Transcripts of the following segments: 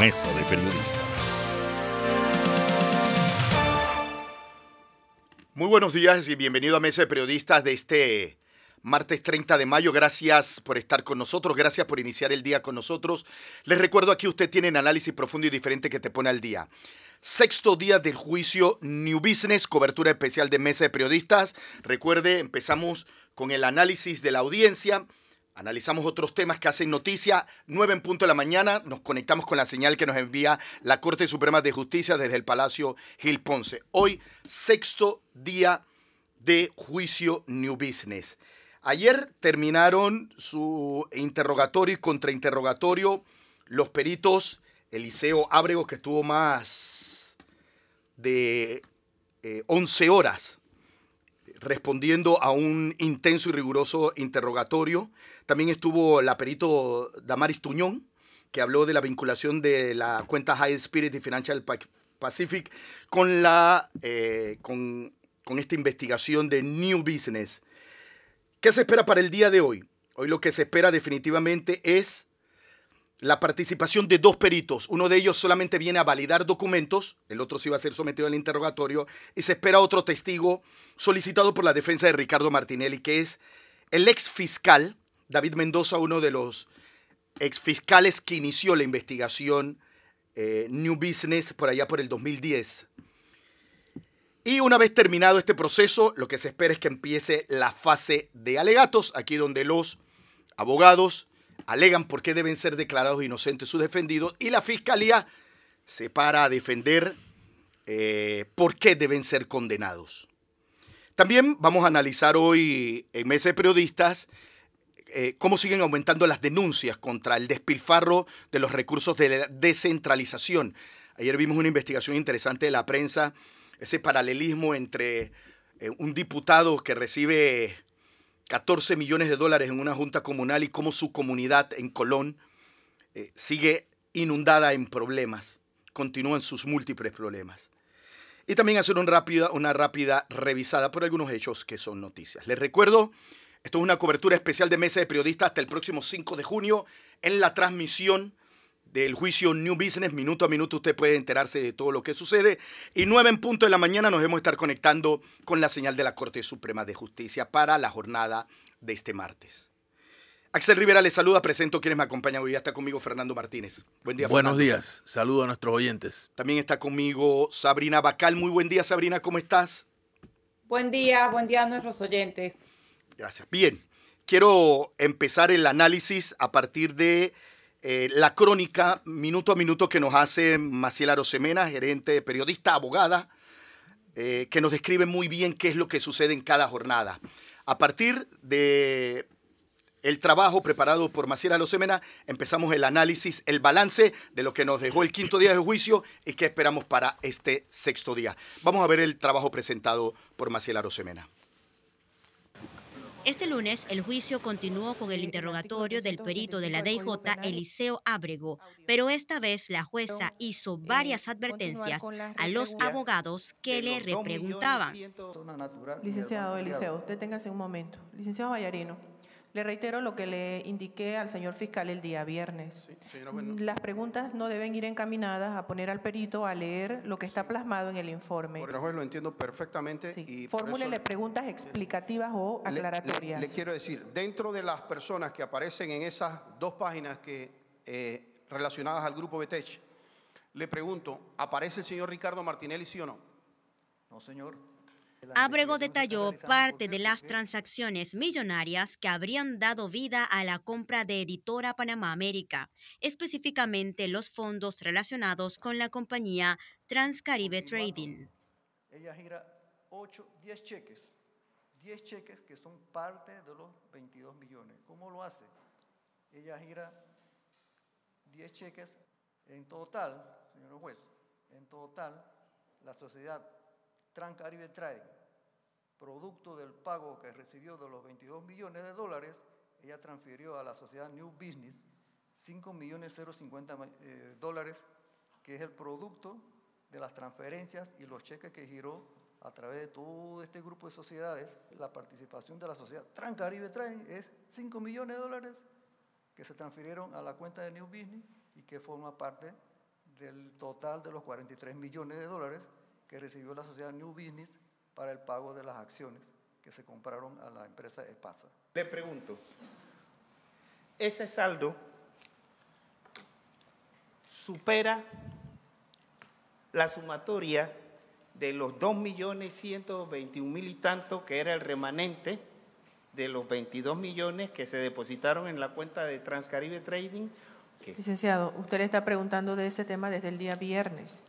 Mesa de Periodistas. Muy buenos días y bienvenido a Mesa de Periodistas de este martes 30 de mayo. Gracias por estar con nosotros, gracias por iniciar el día con nosotros. Les recuerdo aquí usted tiene un análisis profundo y diferente que te pone al día. Sexto día del juicio New Business, cobertura especial de Mesa de Periodistas. Recuerde, empezamos con el análisis de la audiencia. Analizamos otros temas que hacen noticia. 9 en punto de la mañana nos conectamos con la señal que nos envía la Corte Suprema de Justicia desde el Palacio Gil Ponce. Hoy, sexto día de juicio New Business. Ayer terminaron su interrogatorio y contrainterrogatorio los peritos Eliseo Ábrego, que estuvo más de 11 eh, horas respondiendo a un intenso y riguroso interrogatorio. También estuvo la perito Damaris Tuñón, que habló de la vinculación de la cuenta High Spirit y Financial Pacific con, la, eh, con, con esta investigación de New Business. ¿Qué se espera para el día de hoy? Hoy lo que se espera definitivamente es la participación de dos peritos. Uno de ellos solamente viene a validar documentos, el otro sí va a ser sometido al interrogatorio, y se espera otro testigo solicitado por la defensa de Ricardo Martinelli, que es el ex fiscal David Mendoza, uno de los ex fiscales que inició la investigación eh, New Business por allá por el 2010. Y una vez terminado este proceso, lo que se espera es que empiece la fase de alegatos, aquí donde los abogados alegan por qué deben ser declarados inocentes sus defendidos y la fiscalía se para a defender eh, por qué deben ser condenados. También vamos a analizar hoy en Mesa de Periodistas eh, cómo siguen aumentando las denuncias contra el despilfarro de los recursos de la descentralización. Ayer vimos una investigación interesante de la prensa, ese paralelismo entre eh, un diputado que recibe 14 millones de dólares en una junta comunal y cómo su comunidad en Colón eh, sigue inundada en problemas, continúan sus múltiples problemas. Y también hacer rápida, una rápida revisada por algunos hechos que son noticias. Les recuerdo, esto es una cobertura especial de Mesa de Periodistas hasta el próximo 5 de junio en la transmisión del juicio New Business. Minuto a minuto usted puede enterarse de todo lo que sucede. Y 9 en punto de la mañana nos vamos a estar conectando con la señal de la Corte Suprema de Justicia para la jornada de este martes. Axel Rivera les saluda, presento quienes me acompañan hoy. Ya está conmigo Fernando Martínez. Buen día, Buenos días, saludo a nuestros oyentes. También está conmigo Sabrina Bacal. Muy buen día, Sabrina, ¿cómo estás? Buen día, buen día a nuestros oyentes. Gracias. Bien, quiero empezar el análisis a partir de eh, la crónica minuto a minuto que nos hace Maciel Arosemena, gerente, periodista, abogada, eh, que nos describe muy bien qué es lo que sucede en cada jornada. A partir de el trabajo preparado por Maciel Arosemena, empezamos el análisis, el balance de lo que nos dejó el quinto día de juicio y qué esperamos para este sexto día. Vamos a ver el trabajo presentado por Maciel Arosemena. Este lunes, el juicio continuó con el interrogatorio del perito de la DIJ, Eliseo Ábrego, pero esta vez la jueza hizo varias advertencias a los abogados que le repreguntaban. Licenciado Eliseo, deténgase un momento. Licenciado Vallarino. Le reitero lo que le indiqué al señor fiscal el día viernes. Las preguntas no deben ir encaminadas a poner al perito a leer lo que está plasmado en el informe. Por juez lo entiendo perfectamente. Sí. Fórmulele preguntas explicativas o aclaratorias. Le, quiero decir, dentro de las personas que aparecen en esas dos páginas que eh, relacionadas al grupo Betech, le pregunto, ¿aparece el señor Ricardo Martinelli, sí o no? No, señor. Abrego detalló parte de las transacciones millonarias que habrían dado vida a la compra de Editora Panamá América, específicamente los fondos relacionados con la compañía Transcaribe Trading. Ella gira 8, 10 cheques, 10 cheques que son parte de los 22 millones. ¿Cómo lo hace? Ella gira 10 cheques en total, señor juez, en total la sociedad Transcaribe Trading, producto del pago que recibió de los 22 millones de dólares, ella transfirió a la sociedad New Business 5 millones 050 eh, dólares, que es el producto de las transferencias y los cheques que giró a través de todo este grupo de sociedades. La participación de la sociedad Transcaribe Trading es 5 millones de dólares que se transfirieron a la cuenta de New Business y que forma parte del total de los 43 millones de dólares que recibió la sociedad New Business para el pago de las acciones que se compraron a la empresa EPASA. Le pregunto, ese saldo supera la sumatoria de los 2.121.000 y tanto que era el remanente de los 22 millones que se depositaron en la cuenta de Transcaribe Trading. Licenciado, usted le está preguntando de ese tema desde el día viernes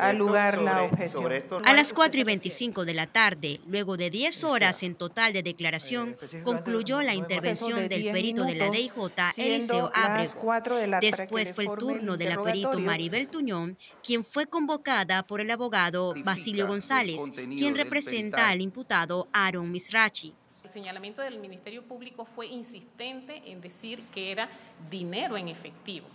al lugar la objeción. a las 4 y 25 de la tarde, luego de 10 horas en total de declaración, eh, concluyó la intervención del perito de la DIJ, Eliseo Abrego. Después fue el turno de la perito Maribel Tuñón, quien fue convocada por el abogado Basilio González, quien representa al imputado Aaron Misrachi. El señalamiento del Ministerio Público fue insistente en decir que era dinero en efectivo.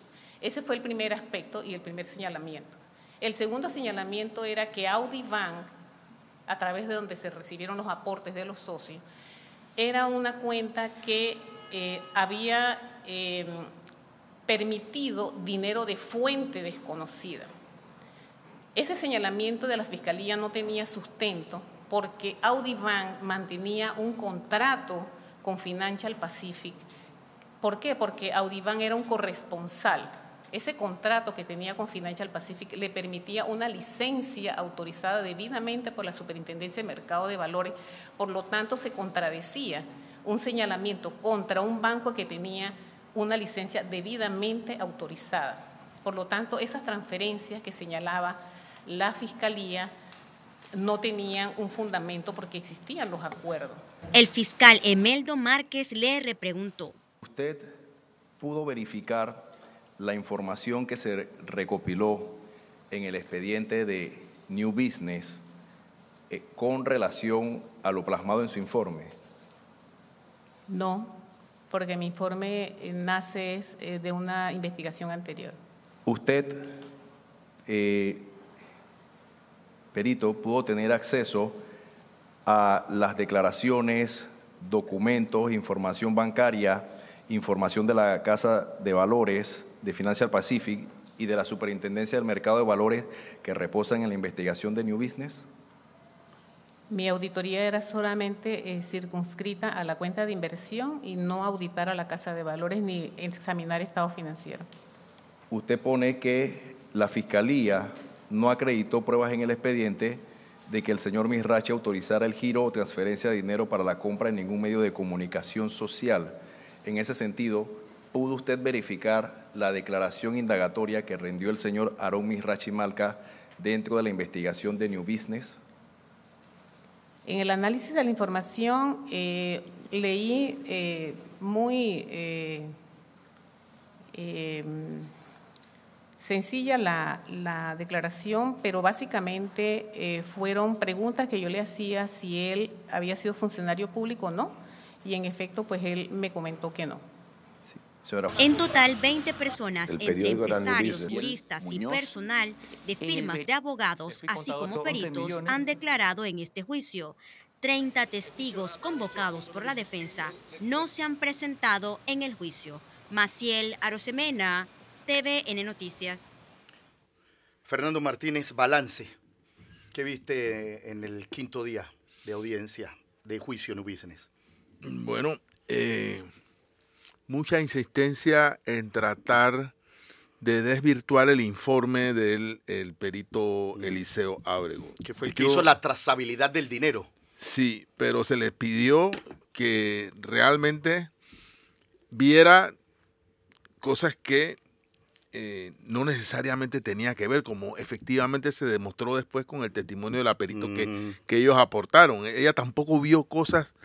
Ese fue el primer aspecto y el primer señalamiento. El segundo señalamiento era que Audi Bank, a través de donde se recibieron los aportes de los socios, era una cuenta que eh, había em, permitido dinero de fuente desconocida. Ese señalamiento de la Fiscalía no tenía sustento porque Audi Bank mantenía un contrato con Financial Pacific. ¿Por qué? Porque Audi Bank era un corresponsal ese contrato que tenía con Financial Pacific le permitía una licencia autorizada debidamente por la Superintendencia de Mercado de Valores, por lo tanto se contradecía un señalamiento contra un banco que tenía una licencia debidamente autorizada. Por lo tanto, esas transferencias que señalaba la Fiscalía no tenían un fundamento porque existían los acuerdos. El fiscal Emeldo Márquez le repreguntó. ¿Usted pudo verificar la información que se recopiló en el expediente de New Business eh, con relación a lo plasmado en su informe? No, porque mi informe eh, nace eh, de una investigación anterior. ¿Usted, perito, pudo tener acceso a las declaraciones, documentos, información bancaria, información de la Casa de Valores, de Financial Pacific y de la Superintendencia del Mercado de Valores que reposan en la investigación de New Business? Mi auditoría era solamente eh, circunscrita a la cuenta de inversión y no auditar a la Casa de Valores ni examinar estado financiero. Usted pone que la Fiscalía no acreditó pruebas en el expediente de que el señor Misrachi autorizara el giro o transferencia de dinero para la compra en ningún medio de comunicación social. En ese sentido, ¿pudo usted verificar la declaración indagatoria que rindió el señor Aaron Misrachimalca dentro de la investigación de New Business? En el análisis de la información eh, leí eh, muy eh, sencilla la, la, declaración, pero básicamente fueron preguntas que yo le hacía si él había sido funcionario público o no, y en efecto pues él me comentó que no. En total, 20 personas, entre empresarios, juristas y personal de firmas de abogados, así como peritos, han declarado en este juicio. 30 testigos convocados por la defensa no se han presentado en el juicio. Maciel Arosemena, TVN Noticias. Fernando Martínez, balance. ¿Qué viste en el quinto día de audiencia de juicio en Business? Bueno, eh, mucha insistencia en tratar de desvirtuar el informe del perito mm. Eliseo Ábrego. Que fue el que hizo la trazabilidad del dinero. Sí, pero se le pidió que realmente viera cosas que eh, no necesariamente tenía que ver, como efectivamente se demostró después con el testimonio de la perito que, mm. ellos aportaron. Ella tampoco vio cosas,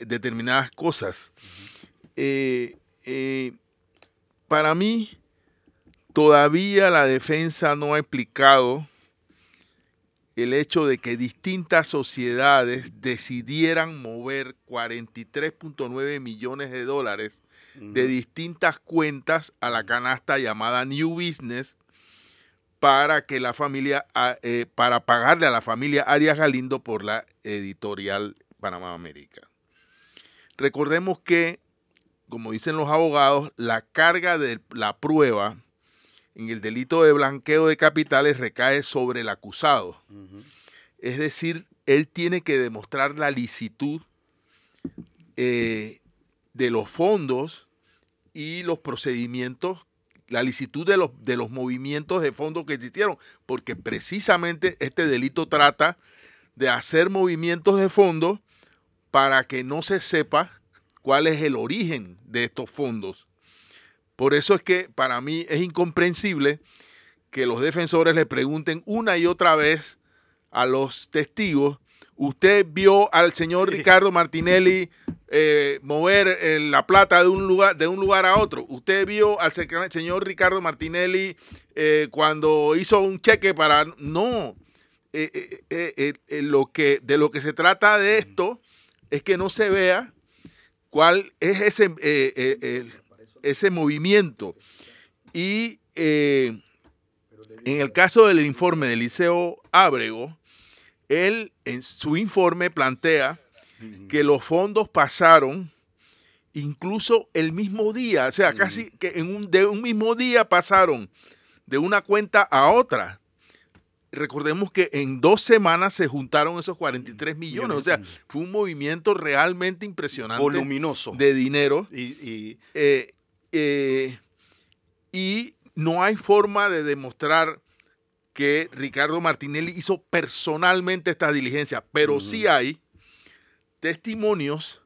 determinadas cosas. Eh, eh, para mí, todavía la defensa no ha explicado el hecho de que distintas sociedades decidieran mover 43.9 millones de dólares de distintas cuentas a la canasta llamada New Business para que la familia, ah, eh, para pagarle a la familia Arias Galindo por la editorial Panamá América. Recordemos que como dicen los abogados, la carga de la prueba en el delito de blanqueo de capitales recae sobre el acusado. Es decir, él tiene que demostrar la licitud eh, de los fondos y los procedimientos, la licitud de los, de los movimientos de fondos que existieron, porque precisamente este delito trata de hacer movimientos de fondos para que no se sepa cuál es el origen de estos fondos. Por eso es que para mí es incomprensible que los defensores le pregunten una y otra vez a los testigos, usted vio al señor Ricardo Martinelli eh, mover eh, la plata de un, lugar, de un lugar a otro. Usted vio al señor Ricardo Martinelli eh, cuando hizo un cheque para... No, lo que, de lo que se trata de esto es que no se vea cuál es ese, ese movimiento. Y en el caso del informe del Liceo Ábrego, él en su informe plantea que los fondos pasaron incluso el mismo día, o sea, casi que en un, de un mismo día pasaron de una cuenta a otra. Recordemos que en dos semanas se juntaron esos 43 millones, o sea, fue un movimiento realmente impresionante. Voluminoso. De dinero. Y, eh, eh, y no hay forma de demostrar que Ricardo Martinelli hizo personalmente esta diligencia, pero sí hay testimonios,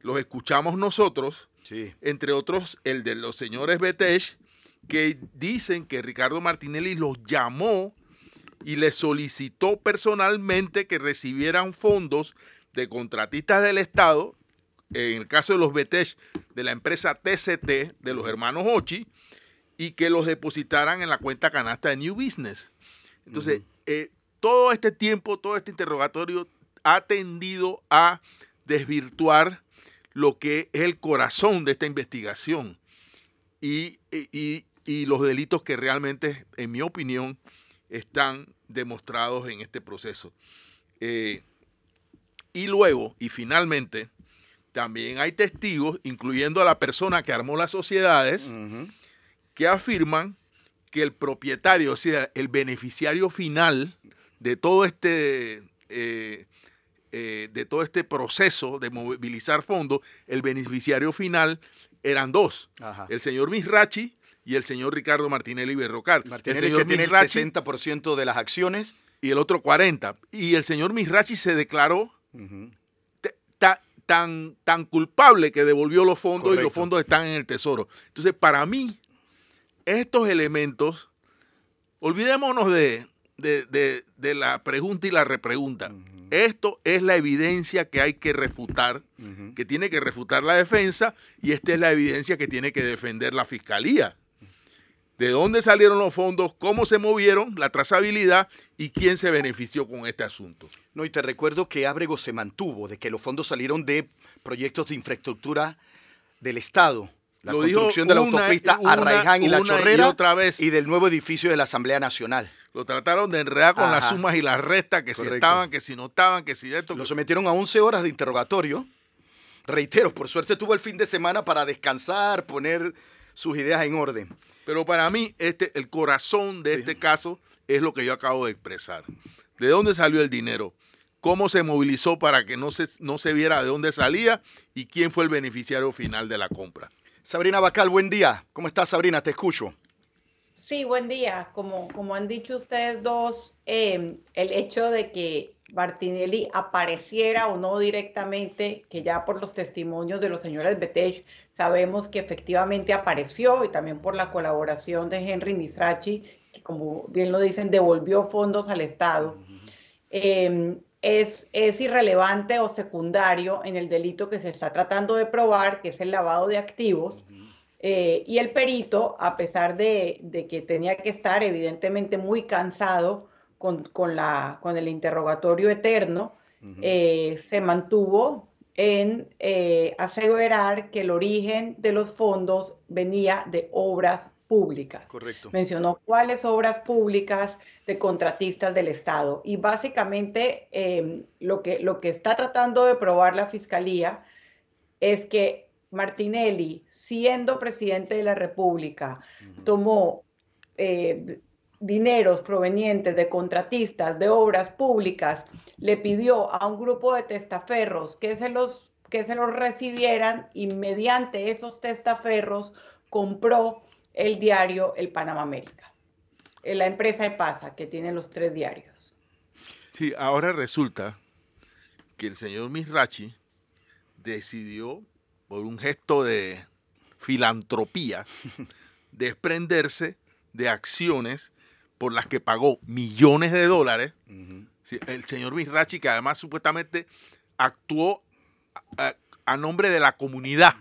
los escuchamos nosotros, entre otros el de los señores Betech, que dicen que Ricardo Martinelli los llamó y les solicitó personalmente que recibieran fondos de contratistas del Estado, en el caso de los Betech, de la empresa TCT, de los hermanos Ochi, y que los depositaran en la cuenta canasta de New Business. Entonces, eh, todo este tiempo, todo este interrogatorio ha tendido a desvirtuar lo que es el corazón de esta investigación y, los delitos que realmente, en mi opinión, están demostrados en este proceso. Eh, y luego, y finalmente, también hay testigos, incluyendo a la persona que armó las sociedades, que afirman que el propietario, o sea, el beneficiario final de todo este, eh, eh, de todo este proceso de movilizar fondos, el beneficiario final eran dos, el señor Misrachi y el señor Ricardo Martinelli Berrocar. Martinelli el que tiene el 60% de las acciones. Y el otro 40%. Y el señor Misrachi se declaró tan, tan culpable que devolvió los fondos y los fondos están en el tesoro. Entonces, para mí, estos elementos, olvidémonos de, de, la pregunta y la repregunta. Esto es la evidencia que hay que refutar, que tiene que refutar la defensa, y esta es la evidencia que tiene que defender la fiscalía. De dónde salieron los fondos, cómo se movieron, la trazabilidad y quién se benefició con este asunto. No, y te recuerdo que Ábrego se mantuvo de que los fondos salieron de proyectos de infraestructura del Estado la construcción de la autopista Arraiján y La Chorrera y, otra vez. y del nuevo edificio de la Asamblea Nacional. Lo trataron de enredar con las sumas y las restas, que si estaban, que si no estaban, que si de esto. Lo sometieron a 11 horas de interrogatorio. Reitero, por suerte tuvo el fin de semana para descansar, poner sus ideas en orden. Pero para mí, este, el corazón de este caso es lo que yo acabo de expresar. ¿De dónde salió el dinero? ¿Cómo se movilizó para que no se, no se viera de dónde salía? ¿Y quién fue el beneficiario final de la compra? Sabrina Bacal, buen día. ¿Cómo estás, Sabrina? Te escucho. Sí, buen día. Como, como han dicho ustedes dos, em, el hecho de que Martinelli apareciera o no directamente, que ya por los testimonios de los señores Betech sabemos que efectivamente apareció y también por la colaboración de Henry Misrachi, que como bien lo dicen, devolvió fondos al Estado. Es, irrelevante o secundario en el delito que se está tratando de probar, que es el lavado de activos. Eh, y el perito, a pesar de, que tenía que estar evidentemente muy cansado con, la, con el interrogatorio eterno, eh, se mantuvo en eh, asegurar que el origen de los fondos venía de obras públicas. Correcto. Mencionó cuáles obras públicas de contratistas del Estado. Y básicamente em, lo, que, lo que está tratando de probar la Fiscalía es que Martinelli, siendo presidente de la República, tomó eh, dineros provenientes de contratistas de obras públicas, le pidió a un grupo de testaferros que se los, que se los recibieran y mediante esos testaferros compró el diario El Panamá América, eh, la empresa de Pasa que tiene los tres diarios. Sí, ahora resulta que el señor Misrachi decidió, por un gesto de filantropía, desprenderse de acciones por las que pagó millones de dólares. el señor Misrachi, que además supuestamente actuó a, nombre de la comunidad.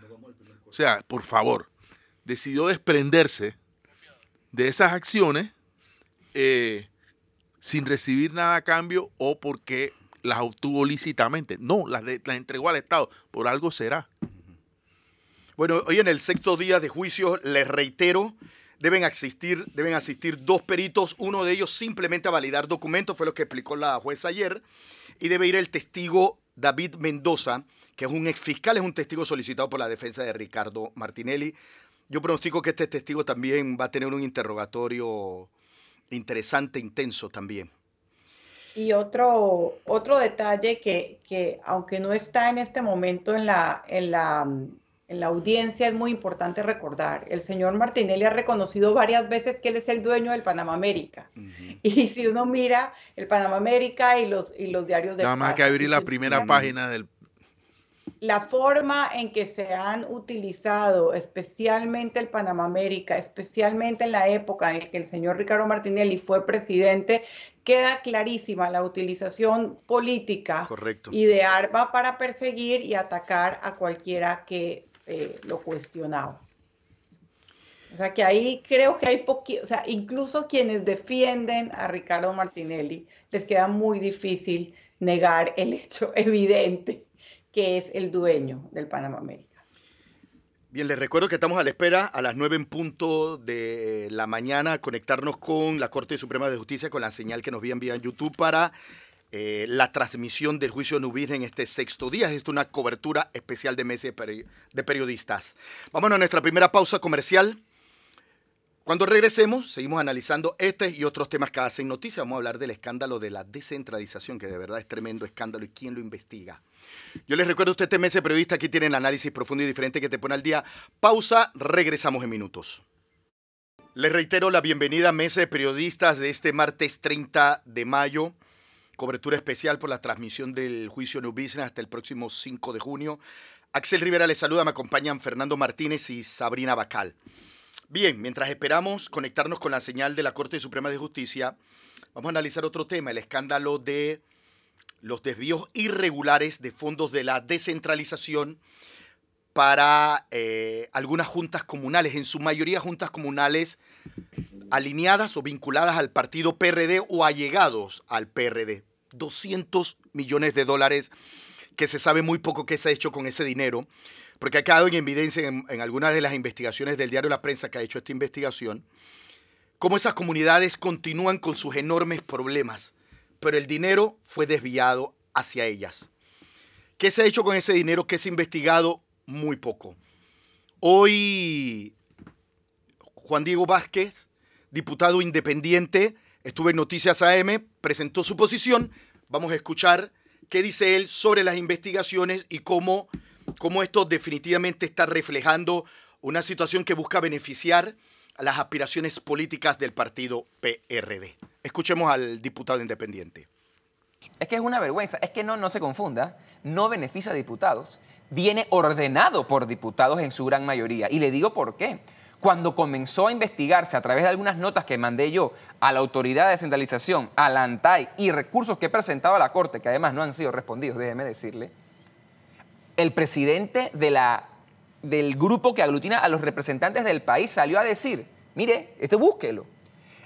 O sea, por favor, decidió desprenderse de esas acciones eh, sin recibir nada a cambio o porque las obtuvo lícitamente. No, las, las entregó al Estado. Por algo será. Bueno, hoy en el sexto día de juicio les reitero deben asistir, deben asistir dos peritos, uno de ellos simplemente a validar documentos, fue lo que explicó la jueza ayer, y debe ir el testigo David Mendoza, que es un ex fiscal, es un testigo solicitado por la defensa de Ricardo Martinelli. Yo pronostico que este testigo también va a tener un interrogatorio interesante, intenso también. Y otro, otro detalle que, que, aunque no está en este momento en la, en la en la audiencia es muy importante recordar, el señor Martinelli ha reconocido varias veces que él es el dueño del Panamá América. Y si uno mira el Panamá América y los, y los diarios de... Nada más que abrir la primera página del... La forma en que se han utilizado, especialmente el Panamá América, especialmente en la época en que el señor Ricardo Martinelli fue presidente, queda clarísima la utilización política y de arma para perseguir y atacar a cualquiera que eh, lo cuestionaba. O sea que ahí creo que hay poquito, o sea, incluso quienes defienden a Ricardo Martinelli, les queda muy difícil negar el hecho evidente que es el dueño del Panamá América. Bien, les recuerdo que estamos a la espera a las 9 en punto de la mañana, conectarnos con la Corte Suprema de Justicia con la señal que nos enviar en YouTube para eh, la transmisión del juicio Nubir en este sexto día. Es una cobertura especial de meses de periodistas. Vámonos a nuestra primera pausa comercial. Cuando regresemos, seguimos analizando este y otros temas que hacen noticia. Vamos a hablar del escándalo de la descentralización, que de verdad es tremendo escándalo y quién lo investiga. Yo les recuerdo usted este mes de periodista, aquí tienen análisis profundo y diferente que te pone al día. Pausa, regresamos en minutos. Les reitero la bienvenida a Mesa de Periodistas de este martes 30 de mayo cobertura especial por la transmisión del juicio New Business hasta el próximo 5 de junio. Axel Rivera les saluda, me acompañan Fernando Martínez y Sabrina Bacal. Bien, mientras esperamos conectarnos con la señal de la Corte Suprema de Justicia, vamos a analizar otro tema, el escándalo de los desvíos irregulares de fondos de la descentralización para eh, algunas juntas comunales, en su mayoría juntas comunales alineadas o vinculadas al partido PRD o allegados al PRD. 200 millones de dólares que se sabe muy poco qué se ha hecho con ese dinero, porque ha quedado en evidencia en, algunas de las investigaciones del diario La Prensa que ha hecho esta investigación, cómo esas comunidades continúan con sus enormes problemas, pero el dinero fue desviado hacia ellas. ¿Qué se ha hecho con ese dinero? ¿Qué se ha investigado? Muy poco. Hoy Juan Diego Vázquez, diputado independiente, Estuve en Noticias AM, presentó su posición. Vamos a escuchar qué dice él sobre las investigaciones y cómo, cómo esto definitivamente está reflejando una situación que busca beneficiar a las aspiraciones políticas del partido PRD. Escuchemos al diputado independiente. Es que es una vergüenza, es que no, no se confunda, no beneficia a diputados, viene ordenado por diputados en su gran mayoría. Y le digo por qué cuando comenzó a investigarse a través de algunas notas que mandé yo a la Autoridad de Descentralización, a la ANTAI y recursos que presentaba la Corte, que además no han sido respondidos, déjeme decirle, el presidente de la, del grupo que aglutina a los representantes del país salió a decir, mire, esto búsquelo,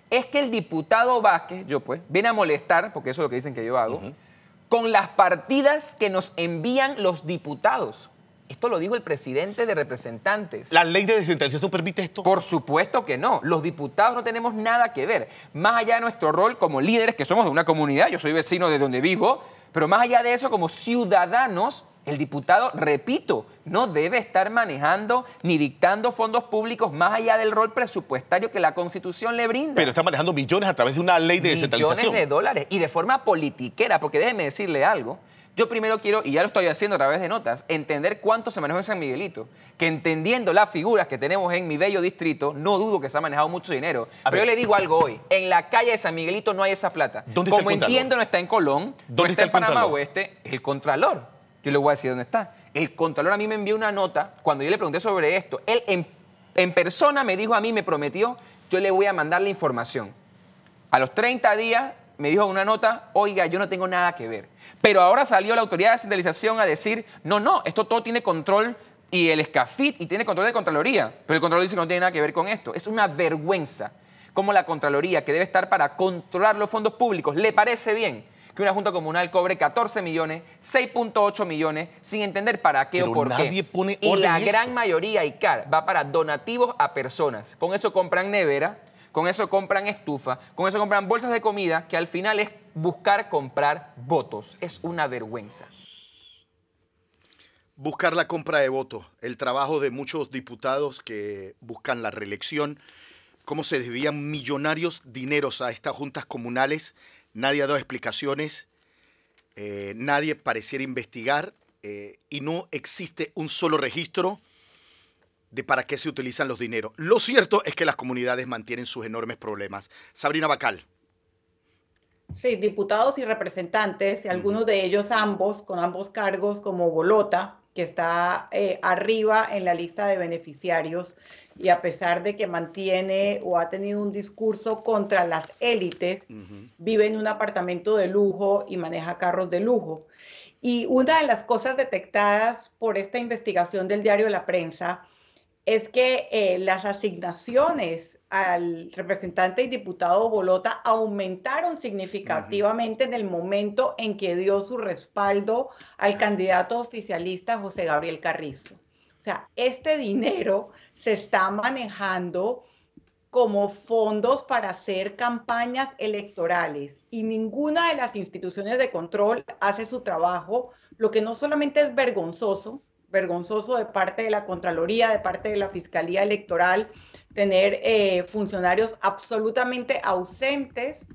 es que el diputado Vázquez, yo pues, viene a molestar, porque eso es lo que dicen que yo hago, con las partidas que nos envían los diputados. Esto lo dijo el presidente de representantes. ¿La ley de descentralización permite esto? Por supuesto que no. Los diputados no tenemos nada que ver. Más allá de nuestro rol como líderes, que somos de una comunidad, yo soy vecino de donde vivo, pero más allá de eso, como ciudadanos, El diputado, repito, no debe estar manejando ni dictando fondos públicos más allá del rol presupuestario que la Constitución le brinda. Pero está manejando millones a través de una ley de descentralización. Millones de dólares y de forma politiquera, porque déjeme decirle algo. Yo primero quiero, y ya lo estoy haciendo a través de notas, entender cuánto se manejó en San Miguelito. Que entendiendo las figuras que tenemos en mi bello distrito, no dudo que se ha manejado mucho dinero. Pero yo le digo algo hoy. En la calle de San Miguelito no hay esa plata. ¿Dónde Como está el entiendo, no está en Colón, ¿Dónde no está en Panamá Contralor? Oeste, el Contralor. Yo le voy a decir dónde está. El Contralor a mí me envió una nota cuando yo le pregunté sobre esto. Él en, en persona me dijo a mí, me prometió, yo le voy a mandar la información. A los 30 días me dijo en una nota, oiga, yo no tengo nada que ver. Pero ahora salió la autoridad de descentralización a decir, no, no, esto todo tiene control y el escafit y tiene control de Contraloría. Pero el Contralor dice que no tiene nada que ver con esto. Es una vergüenza como la Contraloría, que debe estar para controlar los fondos públicos, le parece bien que una Junta Comunal cobre 14 millones, 6.8 millones, sin entender para qué Pero o por qué. nadie pone y la gran mayoría, ICAR, va para donativos a personas. Con eso compran nevera, con eso compran estufa, con eso compran bolsas de comida, que al final es buscar comprar votos. Es una vergüenza. Buscar la compra de votos, el trabajo de muchos diputados que buscan la reelección, cómo se desvían millonarios dineros a estas juntas comunales, nadie ha dado explicaciones, eh, nadie pareciera investigar. Eh, y no existe un solo registro de para qué se utilizan los dineros. Lo cierto es que las comunidades mantienen sus enormes problemas. Sabrina Bacal. Sí, diputados y representantes, y algunos de ellos ambos, con ambos cargos, como Bolota, que está eh, arriba en la lista de beneficiarios, y a pesar de que mantiene o ha tenido un discurso contra las élites, vive en un apartamento de lujo y maneja carros de lujo. Y una de las cosas detectadas por esta investigación del diario La Prensa es que eh, las asignaciones al representante y diputado Bolota aumentaron significativamente en el momento en que dio su respaldo al candidato oficialista José Gabriel Carrizo. O sea, este dinero se está manejando como fondos para hacer campañas electorales y ninguna de las instituciones de control hace su trabajo, lo que no solamente es vergonzoso, vergonzoso de parte de la Contraloría, de parte de la Fiscalía Electoral, tener eh, funcionarios absolutamente ausentes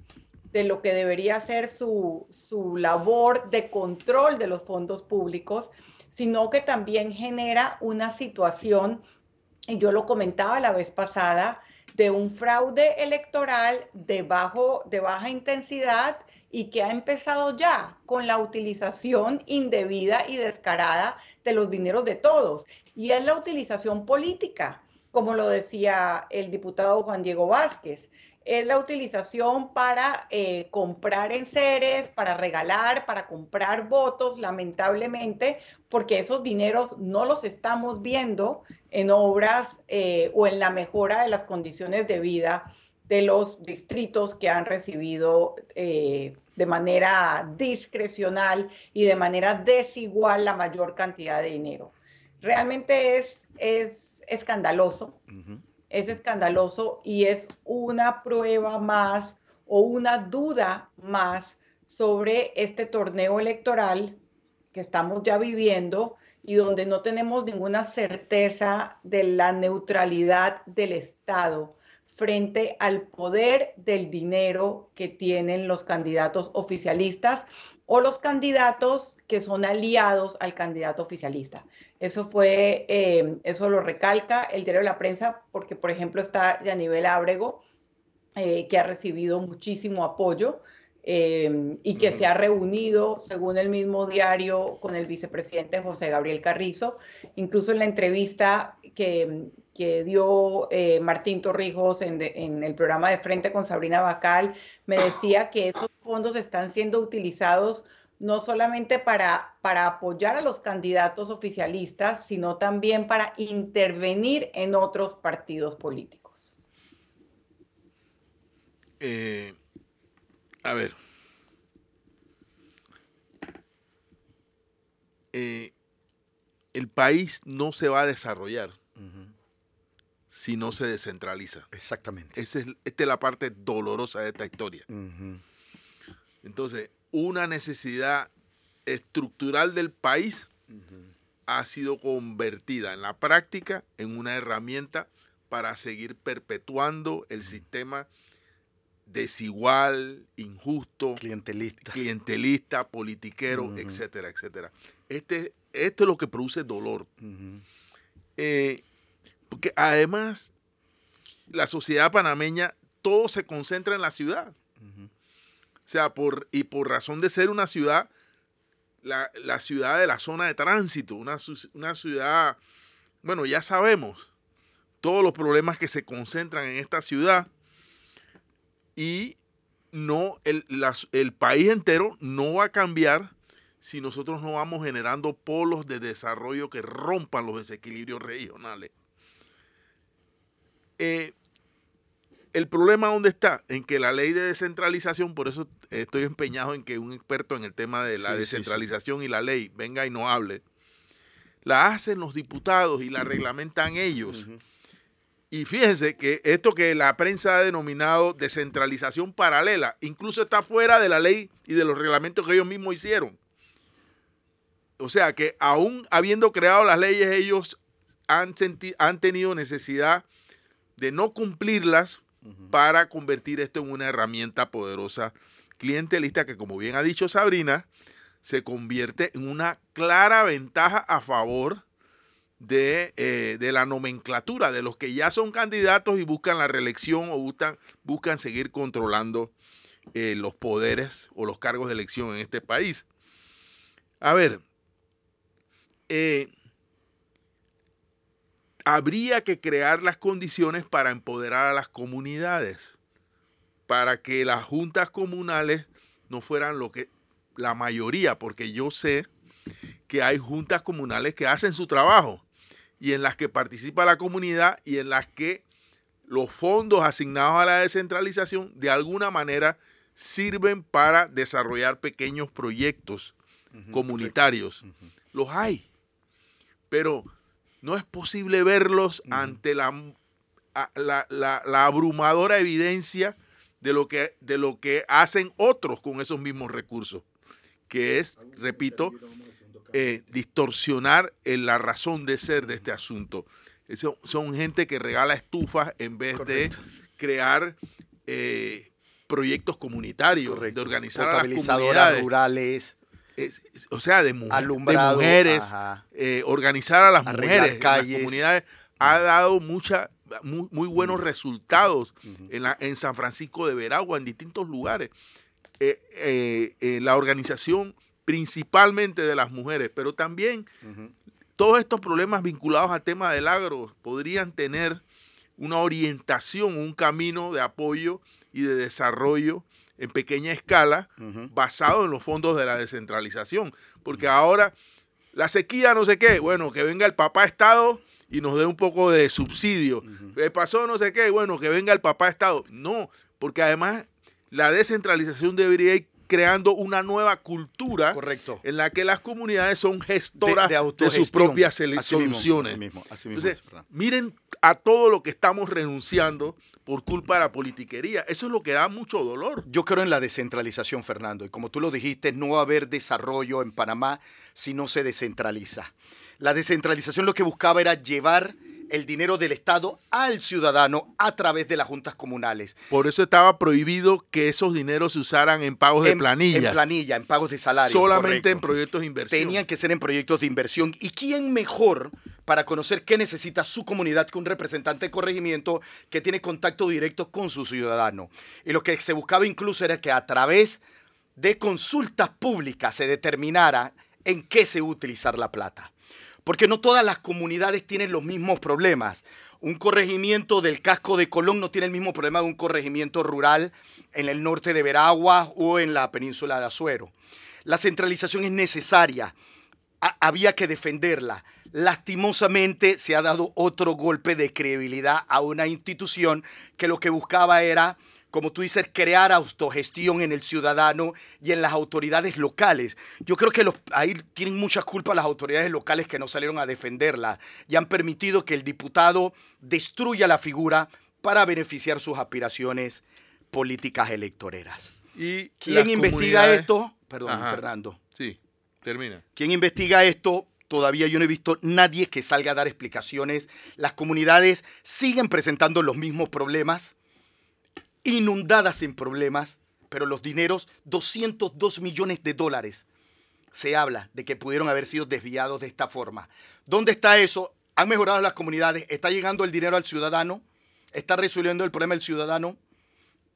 de lo que debería ser su, su labor de control de los fondos públicos, sino que también genera una situación, y yo lo comentaba la vez pasada, de un fraude electoral de, bajo, de baja intensidad y que ha empezado ya con la utilización indebida y descarada de los dineros de todos. Y es la utilización política, como lo decía el diputado Juan Diego Vázquez. Es la utilización para eh, comprar enseres, para regalar, para comprar votos, lamentablemente, porque esos dineros no los estamos viendo en obras eh, o en la mejora de las condiciones de vida de los distritos que han recibido eh, de manera discrecional y de manera desigual la mayor cantidad de dinero. Realmente es, es escandaloso, es escandaloso y es una prueba más o una duda más sobre este torneo electoral que estamos ya viviendo y donde no tenemos ninguna certeza de la neutralidad del Estado frente al poder del dinero que tienen los candidatos oficialistas o los candidatos que son aliados al candidato oficialista. Eso fue, eh, eso lo recalca el diario de la prensa, porque por ejemplo está Yanivel Ábrego, eh, que ha recibido muchísimo apoyo eh, y que se ha reunido, según el mismo diario, con el vicepresidente José Gabriel Carrizo. Incluso en la entrevista que, que dio eh, Martín Torrijos en, de- en el programa de Frente con Sabrina Bacal, me decía que esos fondos están siendo utilizados no solamente para, para apoyar a los candidatos oficialistas, sino también para intervenir en otros partidos políticos. Eh, a ver. Eh, el país no se va a desarrollar si no se descentraliza. Exactamente. Esa es, esta es la parte dolorosa de esta historia. Entonces, una necesidad estructural del país ha sido convertida en la práctica en una herramienta para seguir perpetuando el sistema desigual, injusto, clientelista, clientelista politiquero, etcétera, etcétera. Este, esto es lo que produce dolor. Eh, porque además, la sociedad panameña, todo se concentra en la ciudad. O sea, por, y por razón de ser una ciudad, la, ciudad de la zona de tránsito, una, una ciudad, bueno, ya sabemos todos los problemas que se concentran en esta ciudad y no el, el país entero no va a cambiar si nosotros no vamos generando polos de desarrollo que rompan los desequilibrios regionales. Eh, el problema dónde está? En que la ley de descentralización, por eso estoy empeñado en que un experto en el tema de la descentralización y la ley venga y no hable, la hacen los diputados y la reglamentan ellos. Y fíjense que esto que la prensa ha denominado descentralización paralela, incluso está fuera de la ley y de los reglamentos que ellos mismos hicieron. O sea que aún habiendo creado las leyes, ellos han, han tenido necesidad de no cumplirlas para convertir esto en una herramienta poderosa clientelista que, como bien ha dicho Sabrina, se convierte en una clara ventaja a favor eh, de, la nomenclatura, de los que ya son candidatos y buscan la reelección o buscan, buscan seguir controlando eh, los poderes o los cargos de elección en este país. A ver, eh, habría que crear las condiciones para empoderar a las comunidades, para que las juntas comunales no fueran lo que la mayoría, porque yo sé que hay juntas comunales que hacen su trabajo, y en las que participa la comunidad y en las que los fondos asignados a la descentralización de alguna manera sirven para desarrollar pequeños proyectos comunitarios. Los hay, pero no es posible verlos ante la, la, abrumadora evidencia de lo, que, de lo que hacen otros con esos mismos recursos, que es, repito, eh, distorsionar la razón de ser de este asunto. son gente que regala estufas en vez de crear eh, proyectos comunitarios, de organizar a las comunidades. rurales. O sea, de, mujeres, eh, organizar a las mujeres, las comunidades, ha dado mucha, muy, buenos resultados en, la, en San Francisco de Veragua, en distintos lugares. la organización principalmente de las mujeres, pero también todos estos problemas vinculados al tema del agro podrían tener una orientación, un camino de apoyo y de desarrollo en pequeña escala basado en los fondos de la descentralización. Porque ahora la sequía no sé qué, bueno, que venga el papá Estado y nos dé un poco de subsidio. pasó no sé qué, bueno, que venga el papá Estado. No, porque además la descentralización debería ir creando una nueva cultura Correcto. en la que las comunidades son gestoras de, sus propias soluciones. Entonces, miren a todo lo que estamos renunciando por culpa de la politiquería. Eso es lo que da mucho dolor. Yo creo en la descentralización, Fernando, y como tú lo dijiste, no va a haber desarrollo en Panamá si no se descentraliza. La descentralización lo que buscaba era llevar el dinero del Estado al ciudadano a través de las juntas comunales. Por eso estaba prohibido que esos dineros se usaran en pagos de planilla. En planilla, en pagos de salario. Solamente en proyectos de inversión. Tenían que ser en proyectos de inversión. ¿Y quién mejor para conocer qué necesita su comunidad que un representante de corregimiento que tiene contacto directo con su ciudadano? Y lo que se buscaba incluso era que a través de consultas públicas se determinara en qué se utilizar la plata porque no todas las comunidades tienen los mismos problemas. Un corregimiento del casco de Colón no tiene el mismo problema de un corregimiento rural en el norte de Veragua o en la península de Azuero. La centralización es necesaria, había que defenderla. Lastimosamente se ha dado otro golpe de credibilidad a una institución que lo que buscaba era como tú dices, crear autogestión en el ciudadano y en las autoridades locales. Yo creo que los, ahí tienen mucha culpa las autoridades locales que no salieron a defenderla y han permitido que el diputado destruya la figura para beneficiar sus aspiraciones políticas electoreras. ¿Y ¿Quién investiga esto? Perdón, Fernando. Sí, termina. ¿Quién investiga esto? todavía yo no he visto nadie que salga a dar explicaciones. Las comunidades siguen presentando los mismos problemas, inundadas en problemas, pero los dineros, 202 millones de dólares, se habla de que pudieron haber sido desviados de esta forma. ¿Dónde está eso? ¿Han mejorado las comunidades? ¿Está llegando el dinero al ciudadano? ¿Está resolviendo el problema del ciudadano?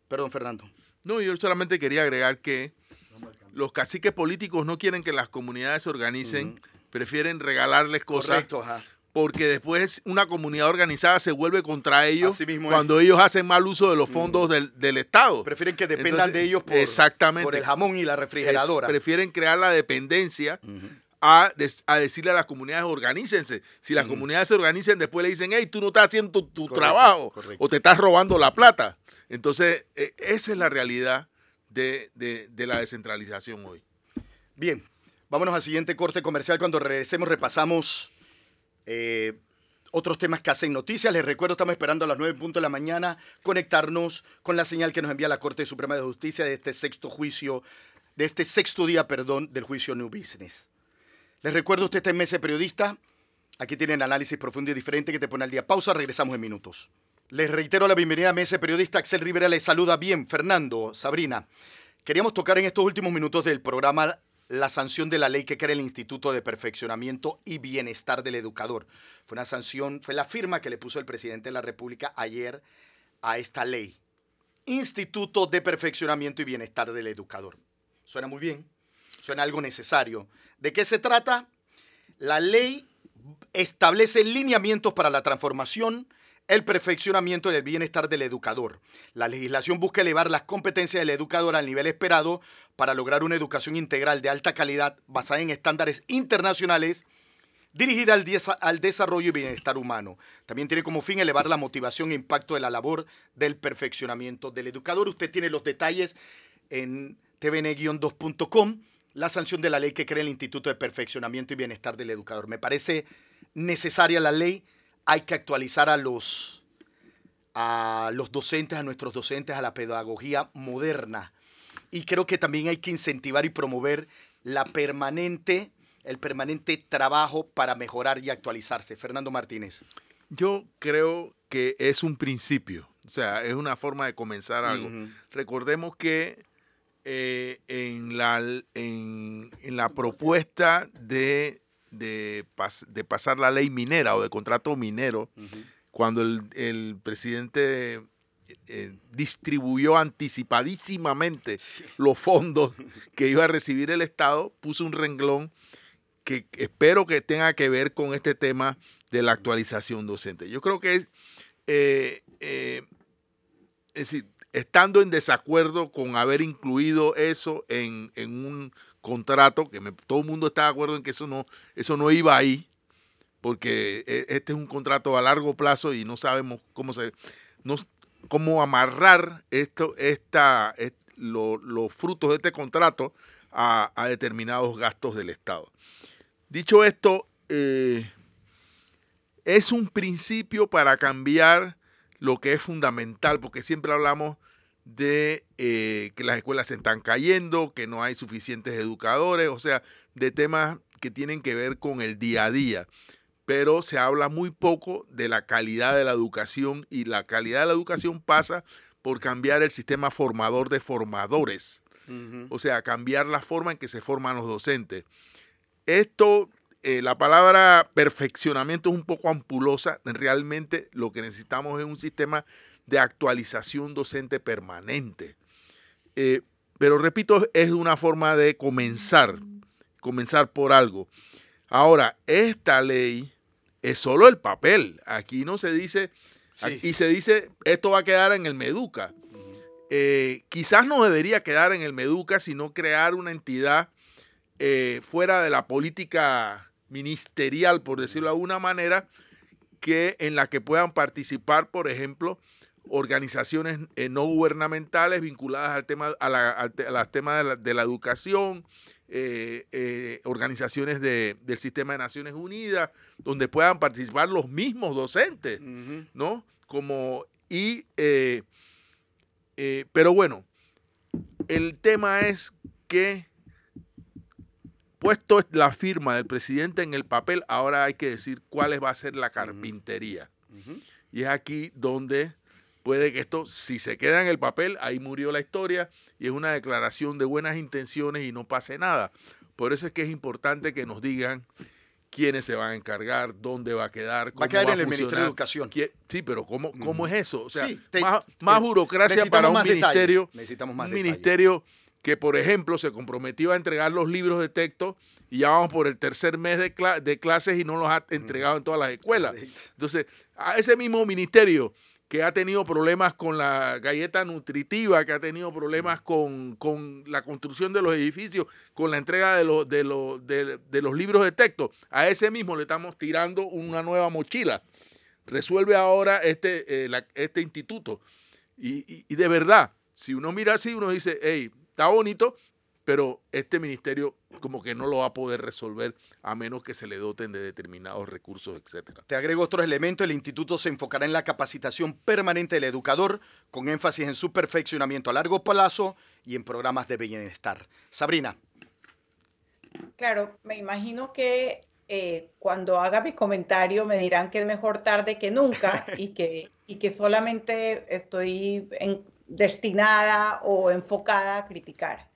Perdón, Fernando. No, yo solamente quería agregar que los caciques políticos no quieren que las comunidades se organicen, prefieren regalarles cosas. Correcto, ajá. Porque después una comunidad organizada se vuelve contra ellos cuando ellos hacen mal uso de los fondos del, Estado. Prefieren que dependan de ellos por, exactamente, por el jamón y la refrigeradora. prefieren crear la dependencia a, decirle a las comunidades, organícense. Si las comunidades se organizan, después le dicen, hey, tú no estás haciendo tu, trabajo o te estás robando la plata. Entonces, e, esa es la realidad de, la descentralización hoy. Bien, vámonos al siguiente corte comercial. Cuando regresemos repasamos eh, otros temas que hacen noticias. Les recuerdo, estamos esperando a las 9 puntos de la mañana conectarnos con la señal que nos envía la Corte Suprema de Justicia de este sexto juicio, de este sexto día, perdón, del juicio New Business. Les recuerdo, usted está en Mesa Periodista. Aquí tienen análisis profundo y diferente que te pone al día. Pausa, regresamos en minutos. Les reitero la bienvenida a Mesa Periodista. Axel Rivera les saluda bien. Fernando, Sabrina. Queríamos tocar en estos últimos minutos del programa la sanción de la ley que crea el Instituto de Perfeccionamiento y Bienestar del Educador. Fue una sanción, fue la firma que le puso el presidente de la República ayer a esta ley. Instituto de Perfeccionamiento y Bienestar del Educador. Suena muy bien, suena algo necesario. ¿De qué se trata? La ley establece lineamientos para la transformación el perfeccionamiento del bienestar del educador. La legislación busca elevar las competencias del educador al nivel esperado para lograr una educación integral de alta calidad basada en estándares internacionales dirigida al, desarrollo y bienestar humano. También tiene como fin elevar la motivación e impacto de la labor del perfeccionamiento del educador. Usted tiene los detalles en tvn-2.com, la sanción de la ley que crea el Instituto de Perfeccionamiento y Bienestar del Educador. Me parece necesaria la ley hay que actualizar a los, a los docentes, a nuestros docentes, a la pedagogía moderna. Y creo que también hay que incentivar y promover la permanente, el permanente trabajo para mejorar y actualizarse. Fernando Martínez. Yo creo que es un principio, o sea, es una forma de comenzar algo. Recordemos que eh, en, la, en, la propuesta de de, de pasar la ley minera o de contrato minero, cuando el, presidente eh, distribuyó anticipadísimamente los fondos que iba a recibir el Estado, puso un renglón que espero que tenga que ver con este tema de la actualización docente. Yo creo que es, eh, eh, es decir, estando en desacuerdo con haber incluido eso en, en un contrato, que todo el mundo está de acuerdo en que eso no, eso no iba ahí, porque e, este es un contrato a largo plazo y no sabemos cómo se cómo amarrar esto, esta, los frutos de este contrato a, determinados gastos del Estado. Dicho esto, eh, es un principio para cambiar lo que es fundamental, porque siempre hablamos de eh, que las escuelas se están cayendo, que no hay suficientes educadores, o sea, de temas que tienen que ver con el día a día. Pero se habla muy poco de la calidad de la educación y la calidad de la educación pasa por cambiar el sistema formador de formadores. O sea, cambiar la forma en que se forman los docentes. Esto, eh, la palabra perfeccionamiento es un poco ampulosa. Realmente lo que necesitamos es un sistema de actualización docente permanente. Eh, pero repito, es una forma de comenzar, comenzar por algo. Ahora, esta ley es solo el papel. Aquí no se dice, y se dice, esto va a quedar en el Meduca. Eh, quizás no debería quedar en el Meduca, sino crear una entidad eh, fuera de la política ministerial, por decirlo de alguna manera, que en la que puedan participar, por ejemplo, organizaciones eh, no gubernamentales vinculadas al tema, a la, tema de la, educación, eh, eh, organizaciones del sistema de Naciones Unidas, donde puedan participar los mismos docentes, ¿no? Como, y, pero bueno, el tema es que puesto la firma del presidente en el papel, ahora hay que decir cuál va a ser la carpintería. Y es aquí donde puede que esto, si se queda en el papel, ahí murió la historia y es una declaración de buenas intenciones y no pase nada. Por eso es que es importante que nos digan quiénes se van a encargar, dónde va a quedar, cómo va a quedar en el Ministerio de Educación. Sí, pero ¿cómo, cómo es eso? O sea, más, burocracia para un ministerio, necesitamos más un ministerio que, por ejemplo, se comprometió a entregar los libros de texto y ya vamos por el tercer mes de, de clases y no los ha entregado en todas las escuelas. Entonces, a ese mismo ministerio que ha tenido problemas con la galleta nutritiva, que ha tenido problemas con, la construcción de los edificios, con la entrega de, los de, de, los libros de texto. A ese mismo le estamos tirando una nueva mochila. Resuelve ahora este, eh, este instituto. Y, y, de verdad, si uno mira así, uno dice, hey, está bonito, pero este ministerio como que no lo va a poder resolver a menos que se le doten de determinados recursos, etcétera. Te agrego otro elemento, el instituto se enfocará en la capacitación permanente del educador, con énfasis en su perfeccionamiento a largo plazo y en programas de bienestar. Sabrina. Claro, me imagino que eh, cuando haga mi comentario me dirán que es mejor tarde que nunca y que, y que solamente estoy destinada o enfocada a criticar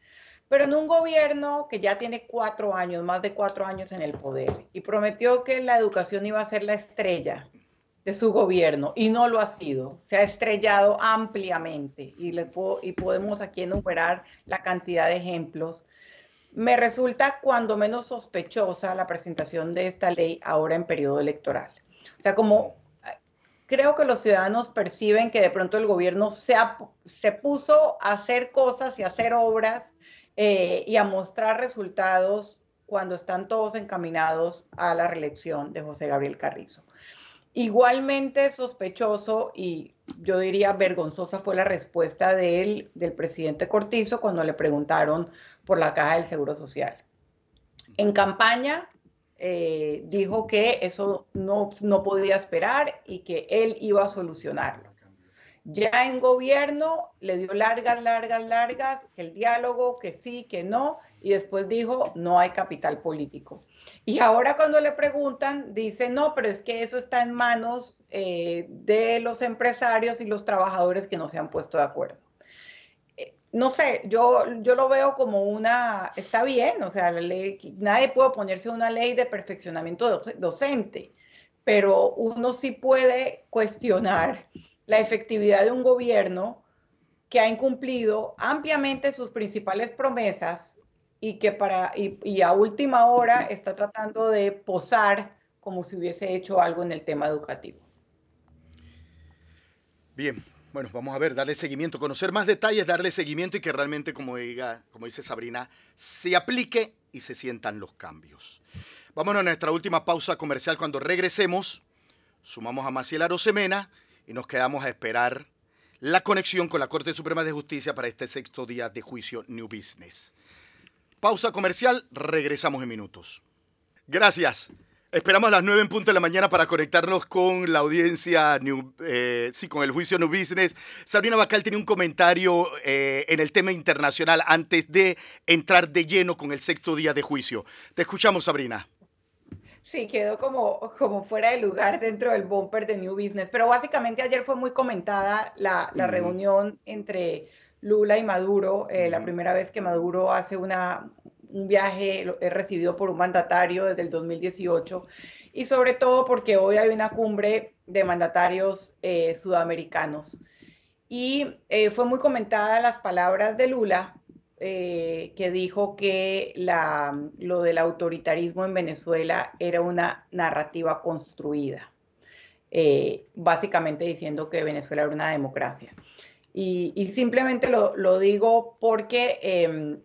pero en un gobierno que ya tiene cuatro años, más de cuatro años en el poder, y prometió que la educación iba a ser la estrella de su gobierno, y no lo ha sido, se ha estrellado ampliamente, y, le y podemos aquí enumerar la cantidad de ejemplos. Me resulta cuando menos sospechosa la presentación de esta ley ahora en periodo electoral. O sea, como creo que los ciudadanos perciben que de pronto el gobierno se, se puso a hacer cosas y a hacer obras eh, y a mostrar resultados cuando están todos encaminados a la reelección de José Gabriel Carrizo. Igualmente sospechoso y yo diría vergonzosa fue la respuesta de él, del presidente Cortizo, cuando le preguntaron por la caja del Seguro Social. En campaña eh, dijo que eso no, no podía esperar y que él iba a solucionarlo. Ya en gobierno le dio largas, largas, largas, el diálogo, que sí, que no, y después dijo, no hay capital político. Y ahora cuando le preguntan, dice, no, pero es que eso está en manos eh, de los empresarios y los trabajadores que no se han puesto de acuerdo. Eh, no sé, yo, yo lo veo como una, está bien, o sea, nadie puede oponerse una ley de perfeccionamiento docente, pero uno sí puede cuestionar la efectividad de un gobierno que ha incumplido ampliamente sus principales promesas y que para y, a última hora está tratando de posar como si hubiese hecho algo en el tema educativo. Bien, bueno, vamos a ver, darle seguimiento, conocer más detalles, darle seguimiento y que realmente, como, diga, como dice Sabrina, se aplique y se sientan los cambios. Vámonos a nuestra última pausa comercial. Cuando regresemos, sumamos a Maciel Arosemena y nos quedamos a esperar la conexión con la Corte Suprema de Justicia para este sexto día de juicio New Business. Pausa comercial, regresamos en minutos. Gracias. Esperamos a las 9 en punto de la mañana para conectarnos con la audiencia, eh, sí, con el juicio New Business. Sabrina Bacal tiene un comentario eh, en el tema internacional antes de entrar de lleno con el sexto día de juicio. Te escuchamos, Sabrina. Sí, quedó como, como fuera de lugar dentro del bumper de New Business. Pero básicamente ayer fue muy comentada la, reunión entre Lula y Maduro, eh, la primera vez que Maduro hace una, un viaje es recibido por un mandatario desde el 2018 y sobre todo porque hoy hay una cumbre de mandatarios eh, sudamericanos. Y eh, fue muy comentada las palabras de Lula, eh, que dijo que la, lo del autoritarismo en Venezuela era una narrativa construida, eh, básicamente diciendo que Venezuela era una democracia. Y, simplemente lo, digo porque em,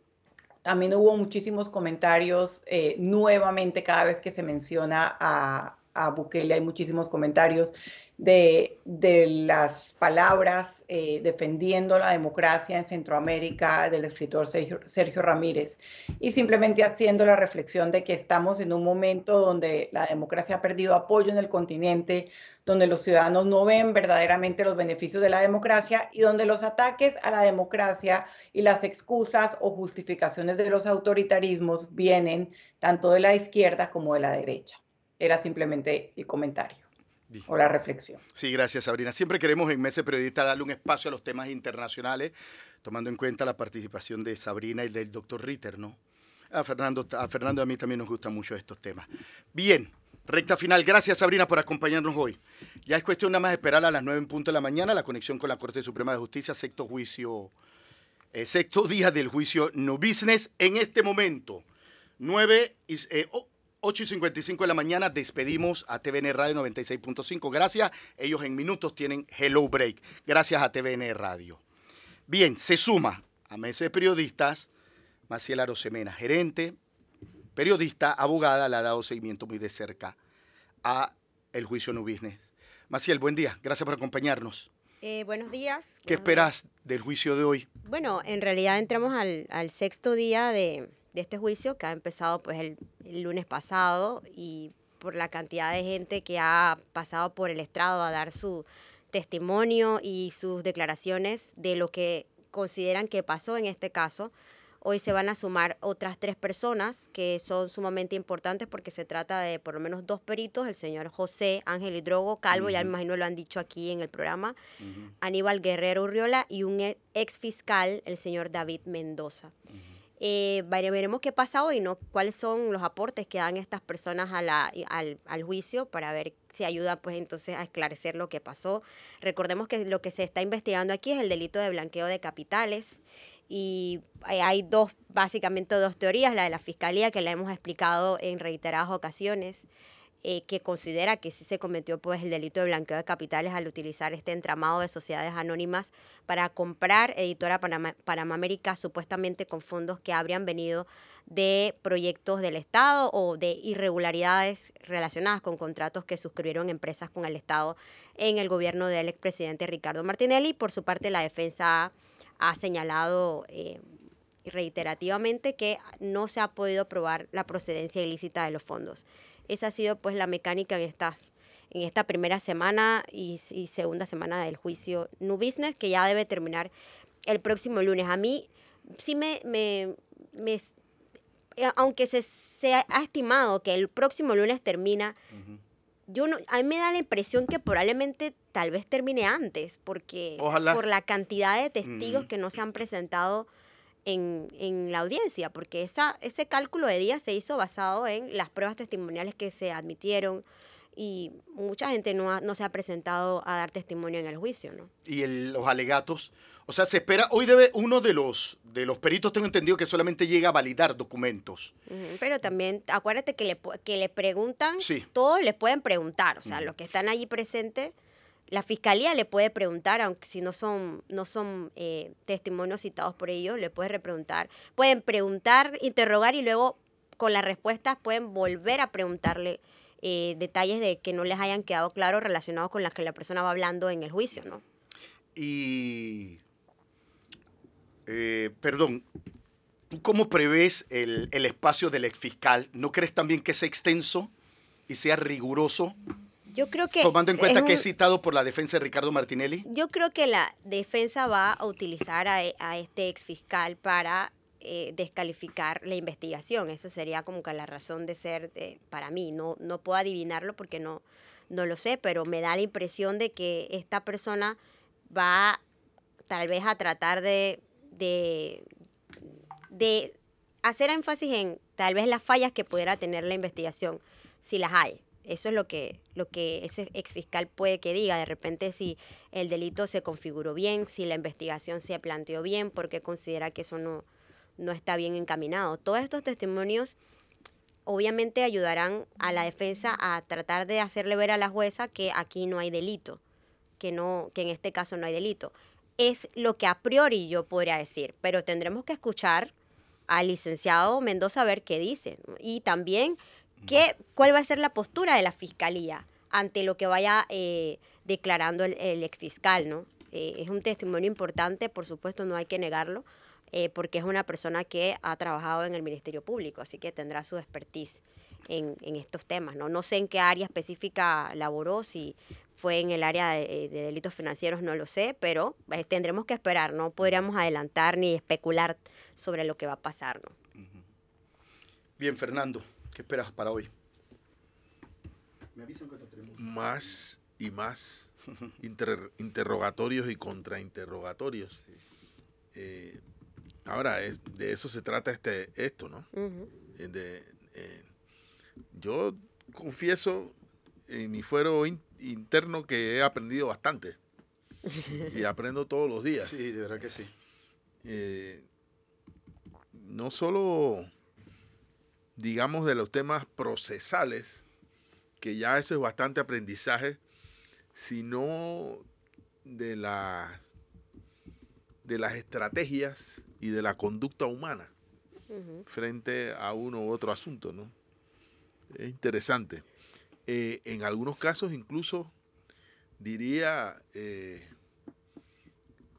también hubo muchísimos comentarios eh, nuevamente cada vez que se menciona a, a Bukele. Hay muchísimos comentarios de, las palabras eh, defendiendo la democracia en Centroamérica del escritor Sergio, Ramírez y simplemente haciendo la reflexión de que estamos en un momento donde la democracia ha perdido apoyo en el continente, donde los ciudadanos no ven verdaderamente los beneficios de la democracia y donde los ataques a la democracia y las excusas o justificaciones de los autoritarismos vienen tanto de la izquierda como de la derecha. Era simplemente el comentario o la reflexión. Sí, gracias Sabrina. Siempre queremos en Mese Periodista darle un espacio a los temas internacionales, tomando en cuenta la participación de Sabrina y del doctor Ritter, ¿no? A Fernando, a Fernando y a mí también nos gustan mucho estos temas. Bien, recta final. Gracias Sabrina por acompañarnos hoy. Ya es cuestión nada más de esperar a las 9 en punto de la mañana la conexión con la Corte Suprema de Justicia, sexto juicio, eh, sexto día del juicio No Business. En este momento, 9 y, eh, 8 y 55 de la mañana despedimos a TVN Radio 96.5. Gracias. Ellos en minutos tienen Hello Break. Gracias a TVN Radio. Bien, se suma a Mesa de Periodistas Maciel Arosemena, gerente, periodista, abogada, le ha dado seguimiento muy de cerca a el juicio No Business. Maciel, buen día. Gracias por acompañarnos. Eh, buenos días. ¿Qué esperas del juicio de hoy? Bueno, en realidad entramos al sexto día de, de este juicio que ha empezado pues el, lunes pasado y por la cantidad de gente que ha pasado por el estrado a dar su testimonio y sus declaraciones de lo que consideran que pasó en este caso. Hoy se van a sumar otras tres personas que son sumamente importantes porque se trata de por lo menos dos peritos, el señor José Ángel Hidrogo Calvo, ya me imagino lo han dicho aquí en el programa, Aníbal Guerrero Urriola y un ex fiscal, el señor David Mendoza. Eh, veremos qué pasa hoy, ¿no? Cuáles son los aportes que dan estas personas a la, al, al, juicio para ver si ayuda, pues, entonces a esclarecer lo que pasó. Recordemos que lo que se está investigando aquí es el delito de blanqueo de capitales y hay dos, básicamente dos teorías, la de la fiscalía que la hemos explicado en reiteradas ocasiones eh, que considera que sí se cometió pues el delito de blanqueo de capitales al utilizar este entramado de sociedades anónimas para comprar Editora Panamá, América supuestamente con fondos que habrían venido de proyectos del Estado o de irregularidades relacionadas con contratos que suscribieron empresas con el Estado en el gobierno del expresidente Ricardo Martinelli. Por su parte, la defensa ha señalado eh, reiterativamente que no se ha podido probar la procedencia ilícita de los fondos. Esa ha sido pues la mecánica en estas en esta primera semana y, segunda semana del juicio New Business, que ya debe terminar el próximo lunes. A mí sí me, me, me eh, aunque se, se, ha estimado que el próximo lunes termina, yo no, a mí me da la impresión que probablemente tal vez termine antes, porque por la cantidad de testigos que no se han presentado en, en, la audiencia, porque esa, ese cálculo de días se hizo basado en las pruebas testimoniales que se admitieron y mucha gente no, no se ha presentado a dar testimonio en el juicio, ¿no? Y los alegatos, o sea, se espera, hoy debe uno de los, de los peritos, tengo entendido que solamente llega a validar documentos. pero también, acuérdate que le, que le preguntan, todos le pueden preguntar, o sea, los que están allí presentes la fiscalía le puede preguntar, aunque si no son, no son eh, testimonios citados por ellos, le puede repreguntar. Pueden preguntar, interrogar y luego con las respuestas pueden volver a preguntarle eh, detalles de que no les hayan quedado claros relacionados con las que la persona va hablando en el juicio, ¿no? Y, eh, perdón, cómo prevés el, el espacio del ex fiscal? ¿No crees también que sea extenso y sea riguroso? Yo creo que tomando en cuenta que es citado por la defensa de Ricardo Martinelli. Yo creo que la defensa va a utilizar a, este ex fiscal para eh, descalificar la investigación. Esa sería como que la razón de ser para mí. No, no puedo adivinarlo porque no, no lo sé, pero me da la impresión de que esta persona va tal vez a tratar de, de, de hacer énfasis en tal vez las fallas que pudiera tener la investigación, si las hay. Eso es lo que, lo que ese ex fiscal puede que diga. De repente, si el delito se configuró bien, si la investigación se planteó bien, porque considera que eso no, no está bien encaminado. Todos estos testimonios obviamente ayudarán a la defensa a tratar de hacerle ver a la jueza que aquí no hay delito, que, no, que en este caso no hay delito. Es lo que a priori yo podría decir, pero tendremos que escuchar al licenciado Mendoza a ver qué dice. Y también ¿Qué, ¿Cuál va a ser la postura de la fiscalía ante lo que vaya eh, declarando el, el exfiscal? ¿no? Eh, es un testimonio importante, por supuesto, no hay que negarlo, eh, porque es una persona que ha trabajado en el Ministerio Público, así que tendrá su expertise en, estos temas. ¿no? no sé en qué área específica laboró, si fue en el área de, de delitos financieros, no lo sé, pero tendremos que esperar, no podríamos adelantar ni especular sobre lo que va a pasar. ¿no? Bien, Fernando, ¿qué esperas para hoy? Más y más inter- interrogatorios y contrainterrogatorios. Eh, ahora, es- de eso se trata este, esto, ¿no? Eh, de- eh, yo confieso en mi fuero in- interno que he aprendido bastante. y aprendo todos los días. Sí, de verdad que sí. Eh, no solo, digamos, de los temas procesales, que ya eso es bastante aprendizaje, sino de, la, de las estrategias y de la conducta humana frente a uno u otro asunto, ¿no? Es interesante. Eh, en algunos casos incluso diría eh,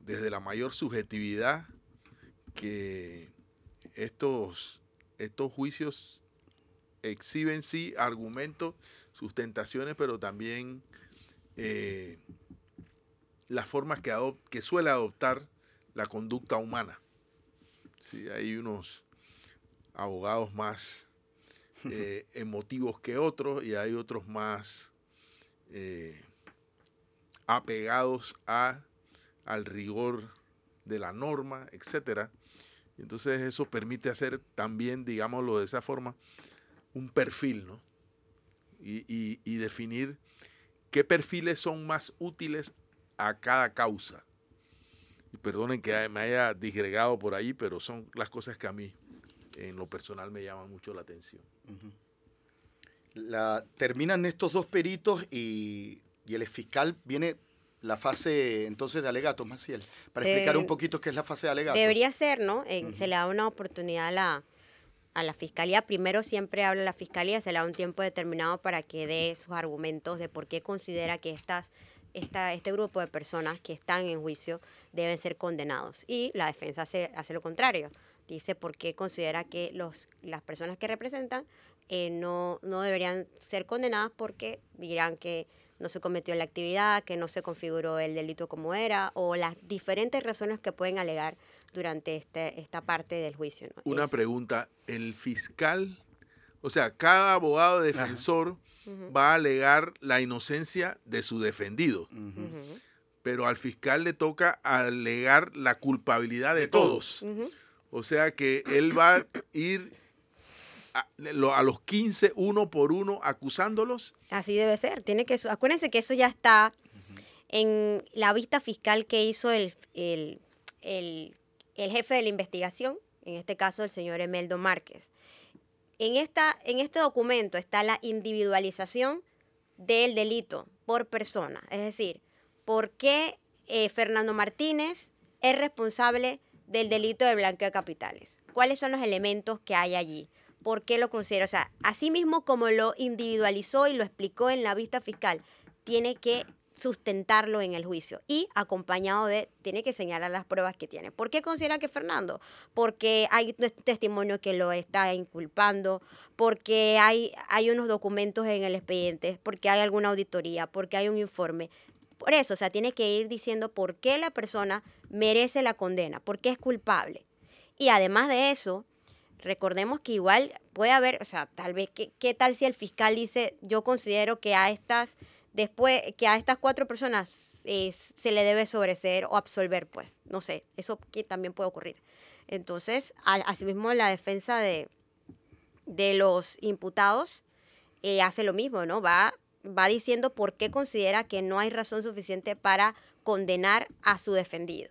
desde la mayor subjetividad que estos, estos juicios exhiben sí argumentos, sustentaciones, pero también eh, las formas que, suele adoptar la conducta humana. Sí, hay unos abogados más eh, emotivos que otros y hay otros más eh, apegados a, al rigor de la norma, etcétera. Entonces eso permite hacer también, digámoslo de esa forma, un perfil, ¿no? Y, y- definir qué perfiles son más útiles a cada causa. Y perdonen que me haya disgregado por ahí, pero son las cosas que a mí en lo personal me llaman mucho la atención. La, terminan estos dos peritos y, y el fiscal viene la fase entonces de alegatos, Maciel, para explicar un poquito qué es la fase de alegatos. Debería ser, ¿no? Eh, Se le da una oportunidad a la, a la fiscalía. Primero siempre habla la fiscalía, se le da un tiempo determinado para que dé sus argumentos de por qué considera que estas, esta, este grupo de personas que están en juicio deben ser condenados. Y la defensa hace, hace lo contrario. Dice por qué considera que los, las personas que representan eh, no, no deberían ser condenadas porque dirán que no se cometió la actividad, que no se configuró el delito como era, o las diferentes razones que pueden alegar durante este, esta parte del juicio. ¿no? Una pregunta, el fiscal, o sea, cada abogado defensor va a alegar la inocencia de su defendido, pero al fiscal le toca alegar la culpabilidad de, todos. O sea que él va a ir a, lo- a los 15 uno por uno acusándolos. Así debe ser. Tiene que, acuérdense que eso ya está en la vista fiscal que hizo el, el, el- el jefe de la investigación, en este caso el señor Emeldo Márquez. En, esta, en este documento está la individualización del delito por persona. Es decir, por qué eh, Fernando Martínez es responsable del delito de blanqueo de capitales. ¿Cuáles son los elementos que hay allí? ¿Por qué lo considera? O sea, así mismo como lo individualizó y lo explicó en la vista fiscal, tiene que sustentarlo en el juicio y acompañado de, tiene que señalar las pruebas que tiene. ¿Por qué considera que Fernando? Porque hay testimonio que lo está inculpando, porque hay, hay unos documentos en el expediente, porque hay alguna auditoría, porque hay un informe. Por eso, o sea, tiene que ir diciendo por qué la persona merece la condena, por qué es culpable. Y además de eso, recordemos que igual puede haber, o sea, tal vez, ¿qué, qué tal si el fiscal dice, yo considero que a estas, después, que a estas cuatro personas eh, se le debe sobreseer o absolver, pues, no sé, eso que también puede ocurrir. Entonces, a- asimismo, la defensa de, de los imputados eh, hace lo mismo, ¿no? Va, va diciendo por qué considera que no hay razón suficiente para condenar a su defendido.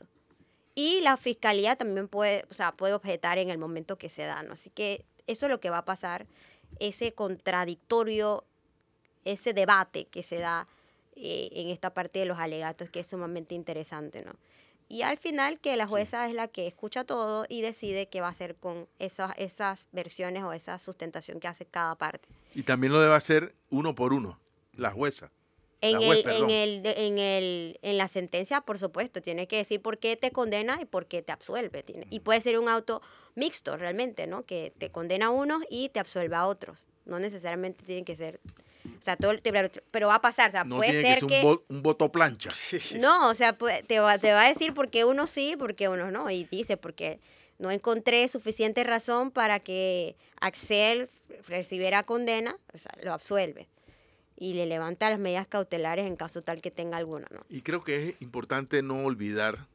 Y la fiscalía también puede, o sea, puede objetar en el momento que se da, ¿no? Así que eso es lo que va a pasar, ese contradictorio, ese debate que se da eh, en esta parte de los alegatos, que es sumamente interesante, ¿no? Y al final que la jueza es la que escucha todo y decide qué va a hacer con esas, esas versiones o esa sustentación que hace cada parte. Y también lo debe hacer uno por uno, la jueza. En, el, en, el, en, el, en la sentencia, por supuesto, tiene que decir por qué te condena y por qué te absuelve. Y puede ser un auto mixto realmente, ¿no? Que te condena a unos y te absuelve a otros. No necesariamente tiene que ser o sea, todo, pero va a pasar, o sea, puede ser que, un, voto plancha. No, o sea, te va, te va a decir por qué uno sí, por qué uno no. Y dice, porque no encontré suficiente razón para que Axel recibiera condena, o sea, lo absuelve y le levanta las medidas cautelares en caso tal que tenga alguna. ¿no? Y creo que es importante no olvidar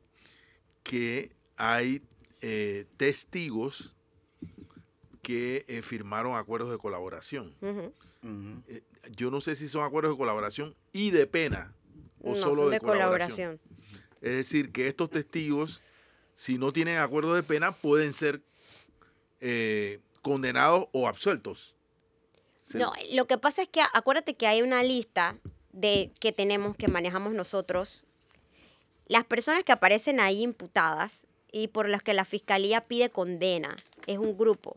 que hay eh, testigos que eh, firmaron acuerdos de colaboración. Eh, yo no sé si son acuerdos de colaboración y de pena o solo de, colaboración. Es decir, que estos testigos, si no tienen acuerdo de pena, pueden ser condenados o absueltos. No, lo que pasa es que acuérdate que hay una lista de que tenemos, que manejamos nosotros. Las personas que aparecen ahí imputadas y por las que la fiscalía pide condena es un grupo.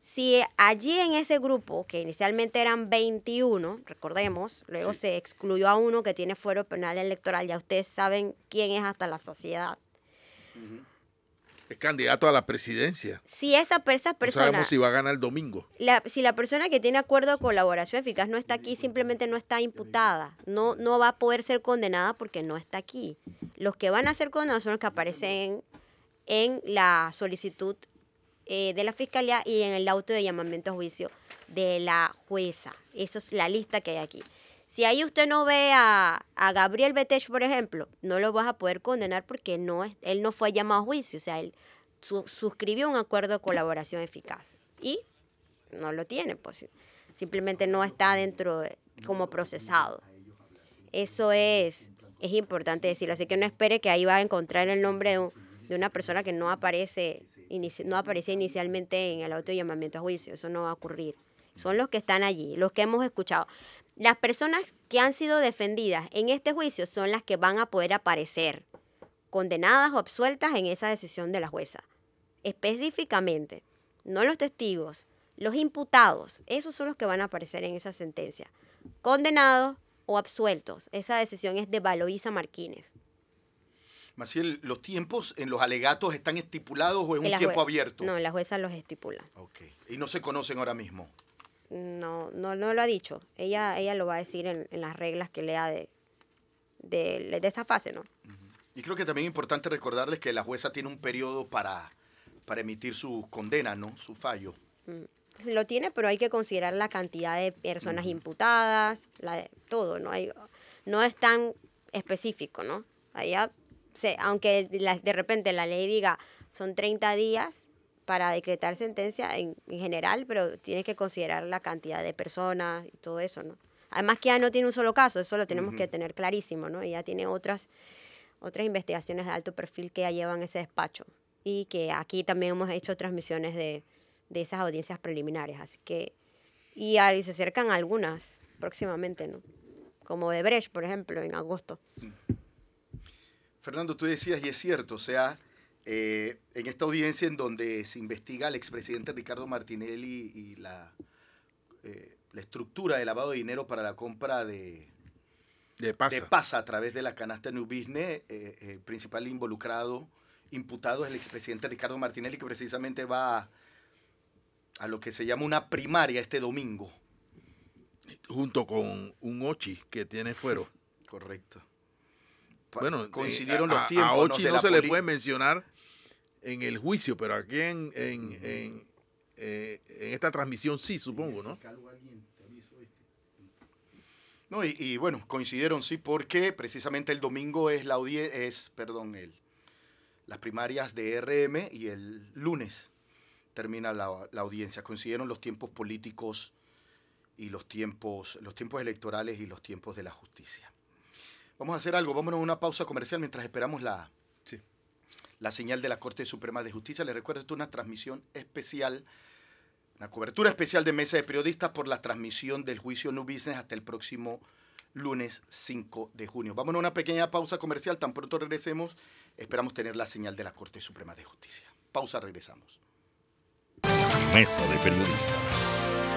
Si allí en ese grupo, que inicialmente eran 21, recordemos, luego se excluyó a uno que tiene fuero penal electoral, ya ustedes saben quién es hasta la sociedad. Es candidato a la presidencia. Si esa, persona... No sabemos si va a ganar el domingo. si la persona que tiene acuerdo de colaboración eficaz no está aquí, simplemente no está imputada. No, no va a poder ser condenada porque no está aquí. Los que van a ser condenados son los que aparecen en la solicitud eh, de la fiscalía y en el auto de llamamiento a juicio de la jueza. Eso es la lista que hay aquí. Si ahí usted no ve a, Gabriel Betech, por ejemplo, no lo vas a poder condenar porque no es, él no fue llamado a juicio, o sea, él suscribió un acuerdo de colaboración eficaz y no lo tiene, pues simplemente no está dentro como procesado. Eso es, es importante decirlo, así que no espere que ahí va a encontrar el nombre de, de una persona que no aparece, no aparece inicialmente en el auto llamamiento a juicio, eso no va a ocurrir. Son los que están allí, los que hemos escuchado. Las personas que han sido defendidas en este juicio son las que van a poder aparecer condenadas o absueltas en esa decisión de la jueza. Específicamente, no los testigos, los imputados, esos son los que van a aparecer en esa sentencia. Condenados o absueltos. Esa decisión es de Valoisa Martínez. Maciel, ¿los tiempos en los alegatos están estipulados o es un tiempo abierto? No, la jueza los estipula. Ok. ¿Y no se conocen ahora mismo? No, no, no lo ha dicho. Ella, ella lo va a decir en, las reglas que lea de, de, esta fase, ¿no? Y creo que también es importante recordarles que la jueza tiene un periodo para, para emitir su condena, ¿no? Su fallo. Mm, lo tiene, pero hay que considerar la cantidad de personas imputadas, la, todo, ¿no? Hay, no es tan específico, ¿no? Allá, aunque de repente la ley diga son 30 días, para decretar sentencia en, general, pero tienes que considerar la cantidad de personas y todo eso, ¿no? Además que ya no tiene un solo caso, eso lo tenemos que tener clarísimo, ¿no? ya tiene otras, otras investigaciones de alto perfil que ya llevan ese despacho y que aquí también hemos hecho transmisiones de, de esas audiencias preliminares, así que, y, ahí se acercan algunas próximamente, ¿no? Como de Brecht, por ejemplo, en agosto. Fernando, tú decías, y es cierto, o sea, eh, en esta audiencia en donde se investiga al expresidente Ricardo Martinelli y la, eh, la estructura de lavado de dinero para la compra de, de, pasa. pasa a través de la canasta New Business, eh, el principal involucrado, imputado es el expresidente Ricardo Martinelli, que precisamente va a, lo que se llama una primaria este domingo. Junto con un Ochi que tiene fuero. Correcto. Bueno, coincidieron los tiempos. A Ochi no, se le puede mencionar en el juicio, pero aquí en, en, eh, en, esta transmisión sí, supongo, ¿no? No, y, bueno, coincidieron sí porque precisamente el domingo es la es, perdón, el, las primarias de RM y el lunes termina la, la, audiencia. Coincidieron los tiempos políticos y los tiempos, los tiempos electorales y los tiempos de la justicia. Vamos a hacer algo, vámonos a una pausa comercial mientras esperamos la, la señal de la Corte Suprema de Justicia. Les recuerdo, esto es una transmisión especial, una cobertura especial de Mesa de Periodistas por la transmisión del juicio New Business hasta el próximo lunes 5 de junio. Vámonos a una pequeña pausa comercial, tan pronto regresemos, esperamos tener la señal de la Corte Suprema de Justicia. Pausa, regresamos. Mesa de Periodistas.